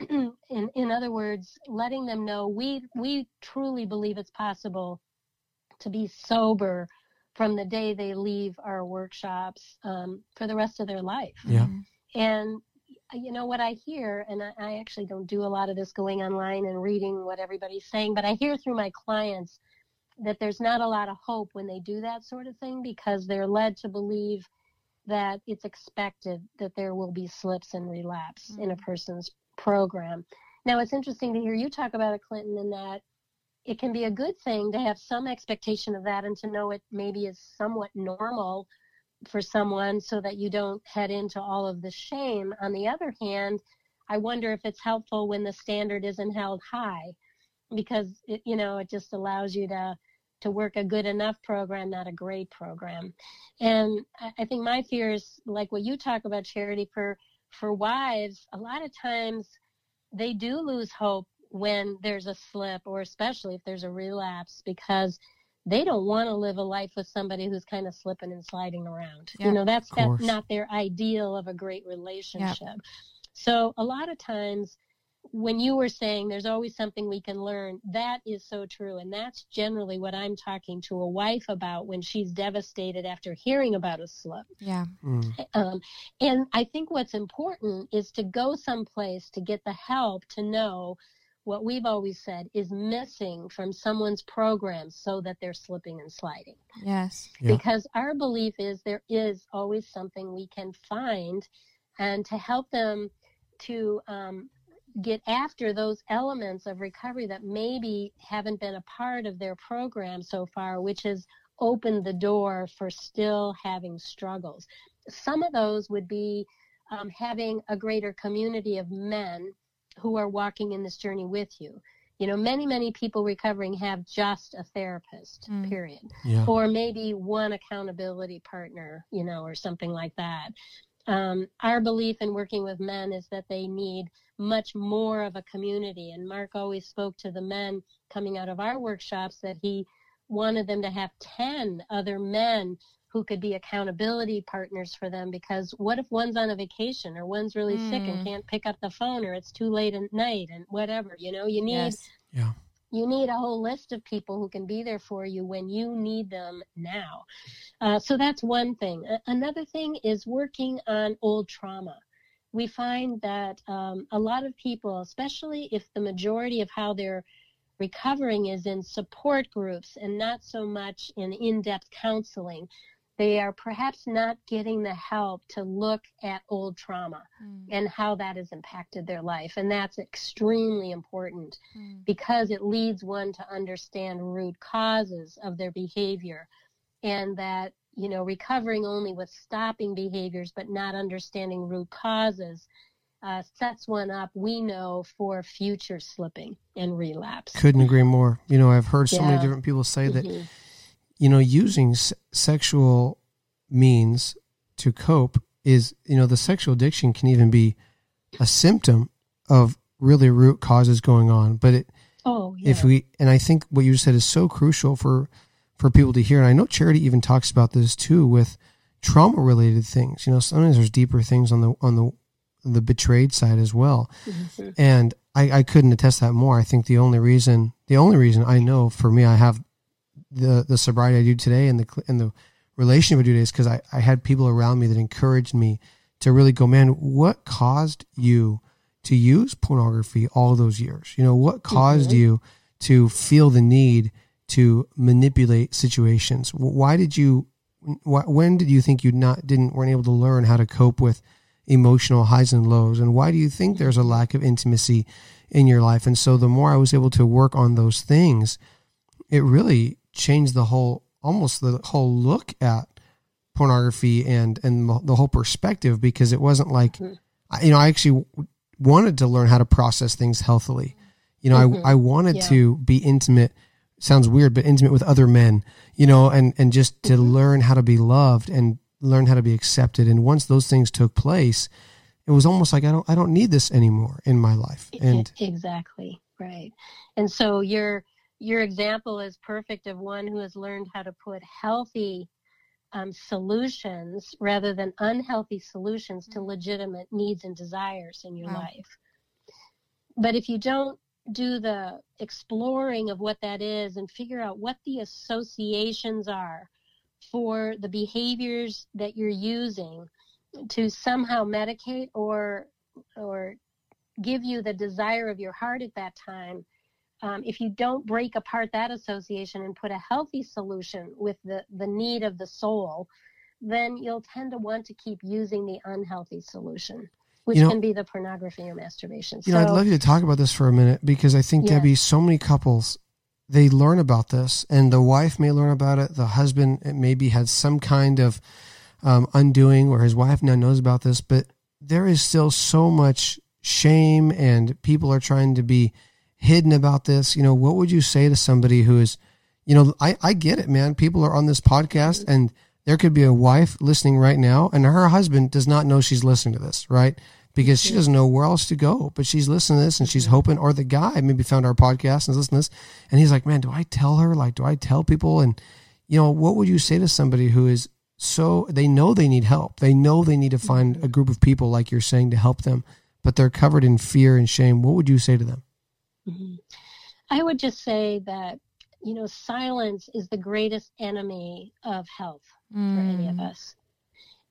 in, in other words, letting them know we we truly believe it's possible to be sober from the day they leave our workshops um, for the rest of their life. Yeah. And Uh, you know what I hear, and I, I actually don't do a lot of this going online and reading what everybody's saying, but I hear through my clients that there's not a lot of hope when they do that sort of thing because they're led to believe that it's expected that there will be slips and relapse in a mm. person's program. Now, it's interesting to hear you talk about it, Clinton, in that it can be a good thing to have some expectation of that and to know it maybe is somewhat normal for someone so that you don't head into all of the shame. On the other hand, I wonder if it's helpful when the standard isn't held high because it, you know it just allows you to to work a good enough program, not a great program. And I, think my fear is like what you talk about, charity for for wives. A lot of times they do lose hope when there's a slip, or especially if there's a relapse, because they don't want to live a life with somebody who's kind of slipping and sliding around. Yeah, you know, that's that's not their ideal of a great relationship. So a lot of times when you were saying there's always something we can learn, that is so true. And that's generally what I'm talking to a wife about when she's devastated after hearing about a slip. Yeah. Mm. Um, and I think what's important is to go someplace to get the help to know what we've always said is missing from someone's program so that they're slipping and sliding Yes. Yeah. because our belief is there is always something we can find and to help them to um, get after those elements of recovery that maybe haven't been a part of their program so far which has opened the door for still having struggles. Some of those would be um, having a greater community of men who are walking in this journey with you. You know, many, many people recovering have just a therapist, mm. period. Yeah. Or maybe one accountability partner, you know, or something like that. Um, our belief in working with men is that they need much more of a community. And Mark always spoke to the men coming out of our workshops that he wanted them to have 10 other men who could be accountability partners for them because what if one's on a vacation or one's really mm. sick and mm. can't pick up the phone or it's too late at night and whatever you know you need yes. yeah you need a whole list of people who can be there for you when you need them now uh, so that's one thing another thing is working on old trauma we find that um, a lot of people especially if the majority of how they're recovering is in support groups and not so much in in-depth counseling they are perhaps not getting the help to look at old trauma mm. and how that has impacted their life. And that's extremely important mm. because it leads one to understand root causes of their behavior and that, you know, recovering only with stopping behaviors but not understanding root causes uh, sets one up, we know, for future slipping and relapse. Couldn't agree more. You know, I've heard so yeah. many different people say that. You know, using s- sexual means to cope is, you know, the sexual addiction can even be a symptom of really root causes going on. But it, oh, yeah. if we, and I think what you said is so crucial for, for people to hear. And I know Charity even talks about this too with trauma related things. You know, sometimes there's deeper things on the, on the, the betrayed side as well. Mm-hmm. And I, I couldn't attest that more. I think the only reason, the only reason I know for me, I have the the sobriety I do today and the and the relationship I do today is because I, I had people around me that encouraged me to really go, man, what caused you to use pornography all those years? You know, what caused mm-hmm. you to feel the need to manipulate situations? Why did you? when did you think you not didn't weren't able to learn how to cope with emotional highs and lows? And why do you think there's a lack of intimacy in your life? And so the more I was able to work on those things, it really changed the whole almost the whole look at pornography and and the whole perspective because it wasn't like mm-hmm. you know I actually wanted to learn how to process things healthily. You know, mm-hmm. I I wanted yeah. to be intimate. Sounds weird, but intimate with other men. You know, and and just to mm-hmm. learn how to be loved and learn how to be accepted. And once those things took place, it was almost like I don't I don't need this anymore in my life. And exactly right. And so you're your example is perfect of one who has learned how to put healthy um, solutions rather than unhealthy solutions to mm-hmm. legitimate needs and desires in your wow. life. But if you don't do the exploring of what that is and figure out what the associations are for the behaviors that you're using to somehow medicate or or give you the desire of your heart at that time um, if you don't break apart that association and put a healthy solution with the, the need of the soul, then you'll tend to want to keep using the unhealthy solution, which you know, can be the pornography or masturbation. You so, know, I'd love you to talk about this for a minute because I think, yes. Debbie, so many couples, they learn about this and the wife may learn about it. The husband maybe had some kind of um, undoing or his wife now knows about this, but there is still so much shame and people are trying to be hidden about this, you know, what would you say to somebody who is, you know, I, I get it, man. People are on this podcast and there could be a wife listening right now and her husband does not know she's listening to this, right? Because she doesn't know where else to go, but she's listening to this and she's mm-hmm. hoping, or the guy maybe found our podcast and is listening to this and he's like, man, do I tell her? Like, do I tell people? And, you know, what would you say to somebody who is so, they know they need help. They know they need to find mm-hmm. a group of people like you're saying to help them, but they're covered in fear and shame. What would you say to them? Mm-hmm. I would just say that, you know, silence is the greatest enemy of health mm. for any of mm. us.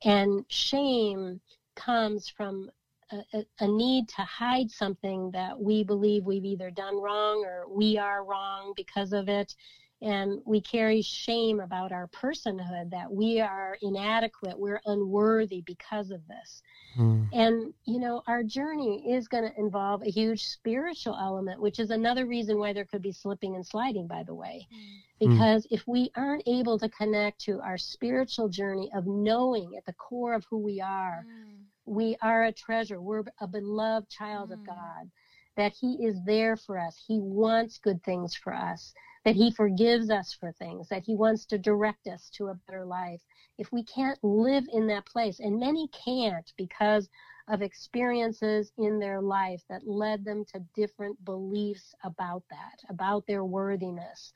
And shame comes from a, a, need to hide something that we believe we've either done wrong or we are wrong because of it. And we carry shame about our personhood that we are inadequate, we're unworthy because of this. Mm. And, you know, our journey is going to involve a huge spiritual element, which is another reason why there could be slipping and sliding, by the way. Mm. Because mm. if we aren't able to connect to our spiritual journey of knowing at the core of who we are, mm. we are a treasure, we're a beloved child of mm. God, that He is there for us, He wants good things for us that he forgives us for things, that he wants to direct us to a better life. If we can't live in that place, and many can't because of experiences in their life that led them to different beliefs about that, about their worthiness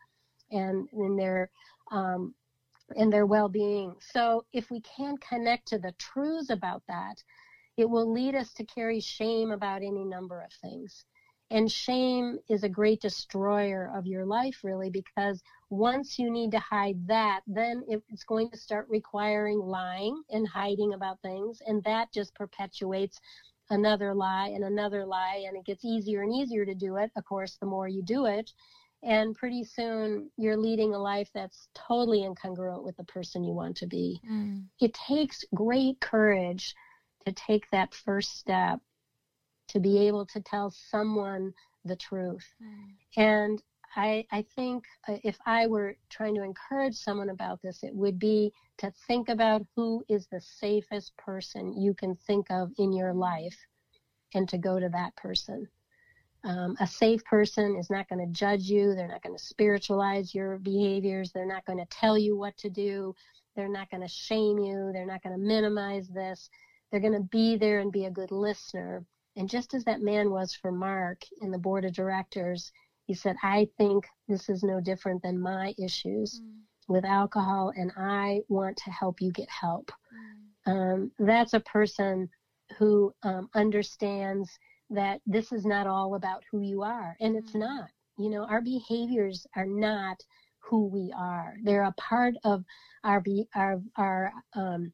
and in their um, and their well-being. So if we can't connect to the truths about that, it will lead us to carry shame about any number of things. And shame is a great destroyer of your life, really, because once you need to hide that, then it's going to start requiring lying and hiding about things. And that just perpetuates another lie and another lie. And it gets easier and easier to do it, of course, the more you do it. And pretty soon you're leading a life that's totally incongruent with the person you want to be. Mm. It takes great courage to take that first step to be able to tell someone the truth. And I, I think uh, if I were trying to encourage someone about this, it would be to think about who is the safest person you can think of in your life and to go to that person. Um, a safe person is not going to judge you. They're not going to spiritualize your behaviors. They're not going to tell you what to do. They're not going to shame you. They're not going to minimize this. They're going to be there and be a good listener and just as that man was for Mark in the board of directors, he said, I think this is no different than my issues mm. with alcohol, and I want to help you get help. Mm. Um, that's a person who um, understands that this is not all about who you are, and it's mm. not. You know, our behaviors are not who we are. They're a part of our be, our our um,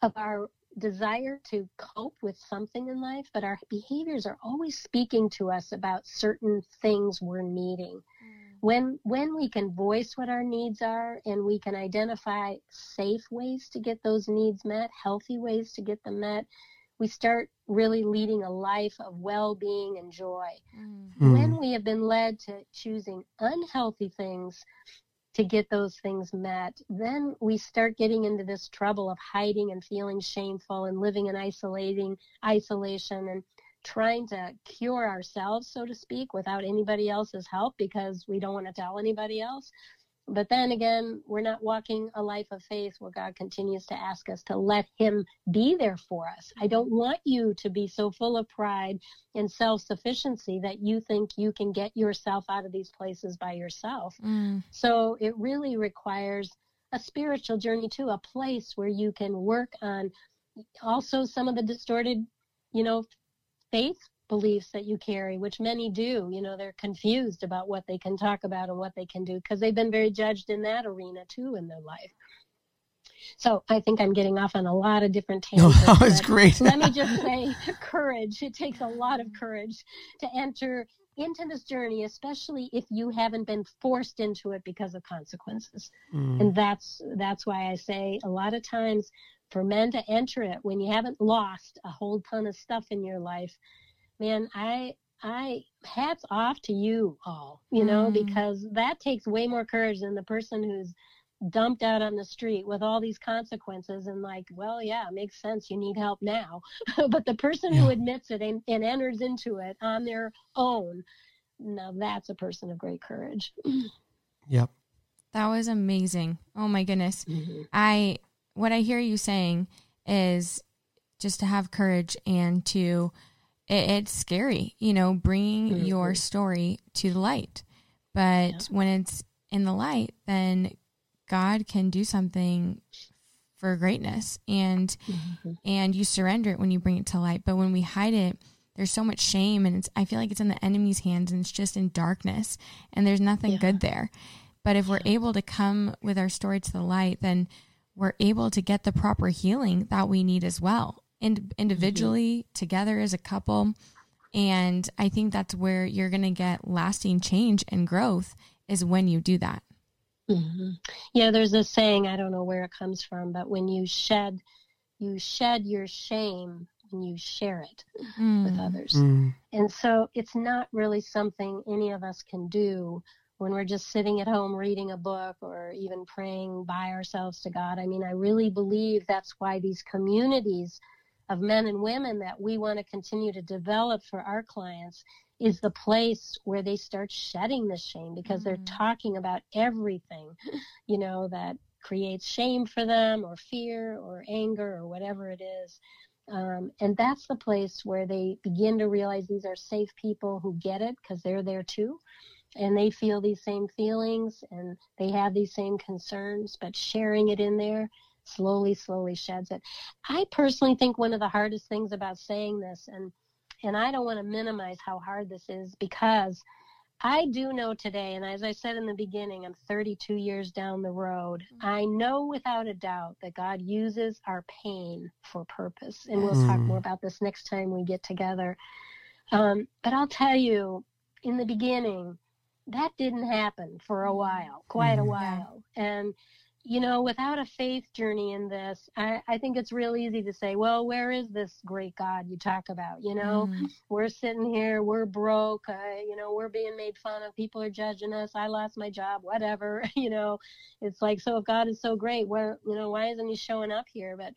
of our desire to cope with something in life, but our behaviors are always speaking to us about certain things we're needing. Mm. When when we can voice what our needs are and we can identify safe ways to get those needs met, healthy ways to get them met, we start really leading a life of well-being and joy. Mm. When we have been led to choosing unhealthy things to get those things met, then we start getting into this trouble of hiding and feeling shameful and living in isolating isolation and trying to cure ourselves, so to speak, without anybody else's help because we don't want to tell anybody else. But then again, we're not walking a life of faith where God continues to ask us to let Him be there for us. I don't want you to be so full of pride and self sufficiency that you think you can get yourself out of these places by yourself. Mm. So it really requires a spiritual journey too, a place where you can work on also some of the distorted, you know, faith beliefs that you carry, which many do. You know, they're confused about what they can talk about and what they can do because they've been very judged in that arena too in their life. So I think I'm getting off on a lot of different tangents. No, was great. let me just say courage. It takes a lot of courage to enter into this journey, especially if you haven't been forced into it because of consequences. Mm. And that's that's why I say a lot of times for men to enter it when you haven't lost a whole ton of stuff in your life, man, I I hats off to you all, you know, mm. because that takes way more courage than the person who's dumped out on the street with all these consequences and like, well, yeah, it makes sense. You need help now. but the person yeah. who admits it and, and enters into it on their own, now that's a person of great courage. yep. That was amazing. Oh my goodness. Mm-hmm. I what I hear you saying is just to have courage and to it, it's scary, you know, bringing mm-hmm. your story to the light. But yeah. when it's in the light, then God can do something for greatness and mm-hmm. and you surrender it when you bring it to light. But when we hide it, there's so much shame and it's I feel like it's in the enemy's hands and it's just in darkness and there's nothing yeah. good there. But if we're able to come with our story to the light, then we're able to get the proper healing that we need as well in, individually, mm-hmm. together as a couple. And I think that's where you're going to get lasting change and growth is when you do that. Mm-hmm. Yeah, there's a saying, I don't know where it comes from, but when you shed, you shed your shame when you share it mm. with others. Mm. And so it's not really something any of us can do when we're just sitting at home reading a book or even praying by ourselves to God. I mean, I really believe that's why these communities of men and women that we want to continue to develop for our clients is the place where they start shedding the shame because mm-hmm. they're talking about everything, you know, that creates shame for them or fear or anger or whatever it is. Um, and that's the place where they begin to realize these are safe people who get it because they're there too. And they feel these same feelings and they have these same concerns, but sharing it in there slowly, slowly sheds it. I personally think one of the hardest things about saying this, and and I don't want to minimize how hard this is because I do know today, and as I said in the beginning, I'm 32 years down the road. Mm-hmm. I know without a doubt that God uses our pain for purpose. And we'll mm. talk more about this next time we get together. Um, but I'll tell you, in the beginning, that didn't happen for a while, quite a mm-hmm. while. And you know, without a faith journey in this, I, I, think it's real easy to say, well, where is this great God you talk about? You know, mm. we're sitting here, we're broke, uh, you know, we're being made fun of, people are judging us, I lost my job, whatever, you know, it's like, so if God is so great, where, you know, why isn't he showing up here? But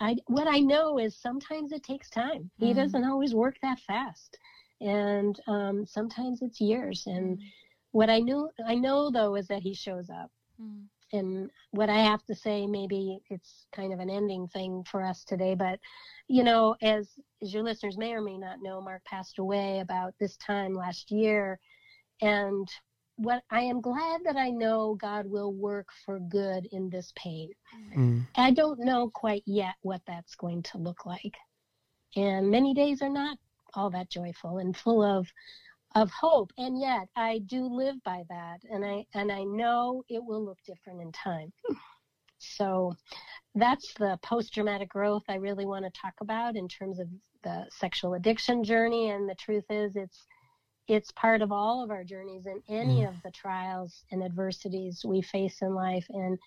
I, what I know is sometimes it takes time. He mm. doesn't always work that fast. And um, sometimes it's years. And mm. what I know, I know though, is that he shows up. Mm and what I have to say, maybe it's kind of an ending thing for us today, but you know, as as your listeners may or may not know, Mark passed away about this time last year, and what I am glad that I know God will work for good in this pain. Mm. I don't know quite yet what that's going to look like, and many days are not all that joyful and full of of hope and yet i do live by that and i and i know it will look different in time so that's the post traumatic growth i really want to talk about in terms of the sexual addiction journey and the truth is it's it's part of all of our journeys and any mm. of the trials and adversities we face in life and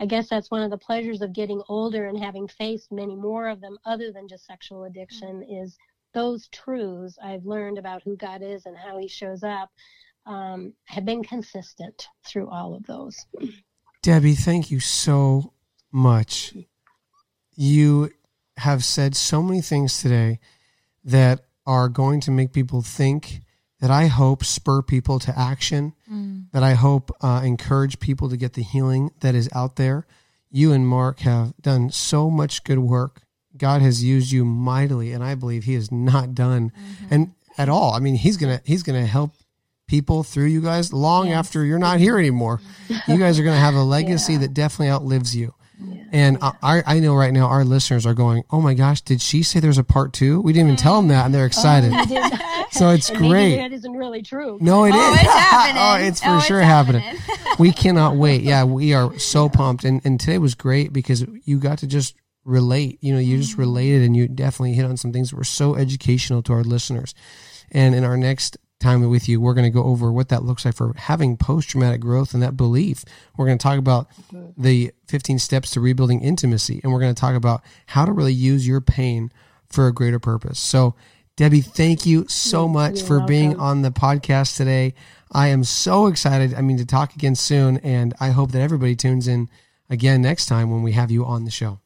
i guess that's one of the pleasures of getting older and having faced many more of them other than just sexual addiction mm. is those truths I've learned about who God is and how He shows up um, have been consistent through all of those. Debbie, thank you so much. You have said so many things today that are going to make people think that I hope spur people to action, mm. that I hope uh, encourage people to get the healing that is out there. You and Mark have done so much good work God has used you mightily, and I believe He is not done, mm-hmm. and at all. I mean, He's gonna He's gonna help people through you guys long yeah. after you're not here anymore. you guys are gonna have a legacy yeah. that definitely outlives you. Yeah. And I, I know right now our listeners are going, oh my gosh, did she say there's a part two? We didn't even tell them that, and they're excited. Oh, so it's and great. that isn't really true. No, it oh, is. It's happening. oh, it's for oh, sure it's happening. happening. we cannot wait. Yeah, we are so pumped, and and today was great because you got to just relate. You know, you just mm-hmm. related and you definitely hit on some things that were so educational to our listeners. And in our next time with you, we're going to go over what that looks like for having post traumatic growth and that belief. We're going to talk about the 15 steps to rebuilding intimacy. And we're going to talk about how to really use your pain for a greater purpose. So, Debbie, thank you so much You're for welcome. being on the podcast today. I am so excited. I mean, to talk again soon. And I hope that everybody tunes in again next time when we have you on the show.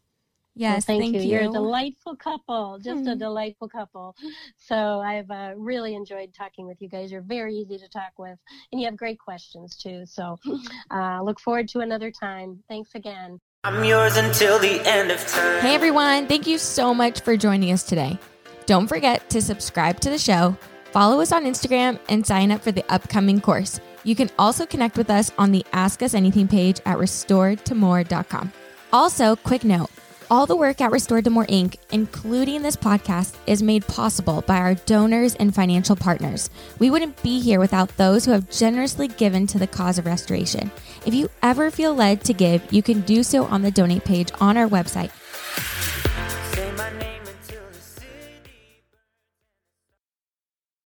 Yes, well, thank, thank you. you. are a delightful couple, just mm. a delightful couple. So I've uh, really enjoyed talking with you guys. You're very easy to talk with, and you have great questions too. So uh, look forward to another time. Thanks again. I'm yours until the end of time. Hey everyone, thank you so much for joining us today. Don't forget to subscribe to the show, follow us on Instagram, and sign up for the upcoming course. You can also connect with us on the Ask Us Anything page at restoredtomore.com. Also, quick note. All the work at Restored to More Inc., including this podcast, is made possible by our donors and financial partners. We wouldn't be here without those who have generously given to the cause of restoration. If you ever feel led to give, you can do so on the donate page on our website.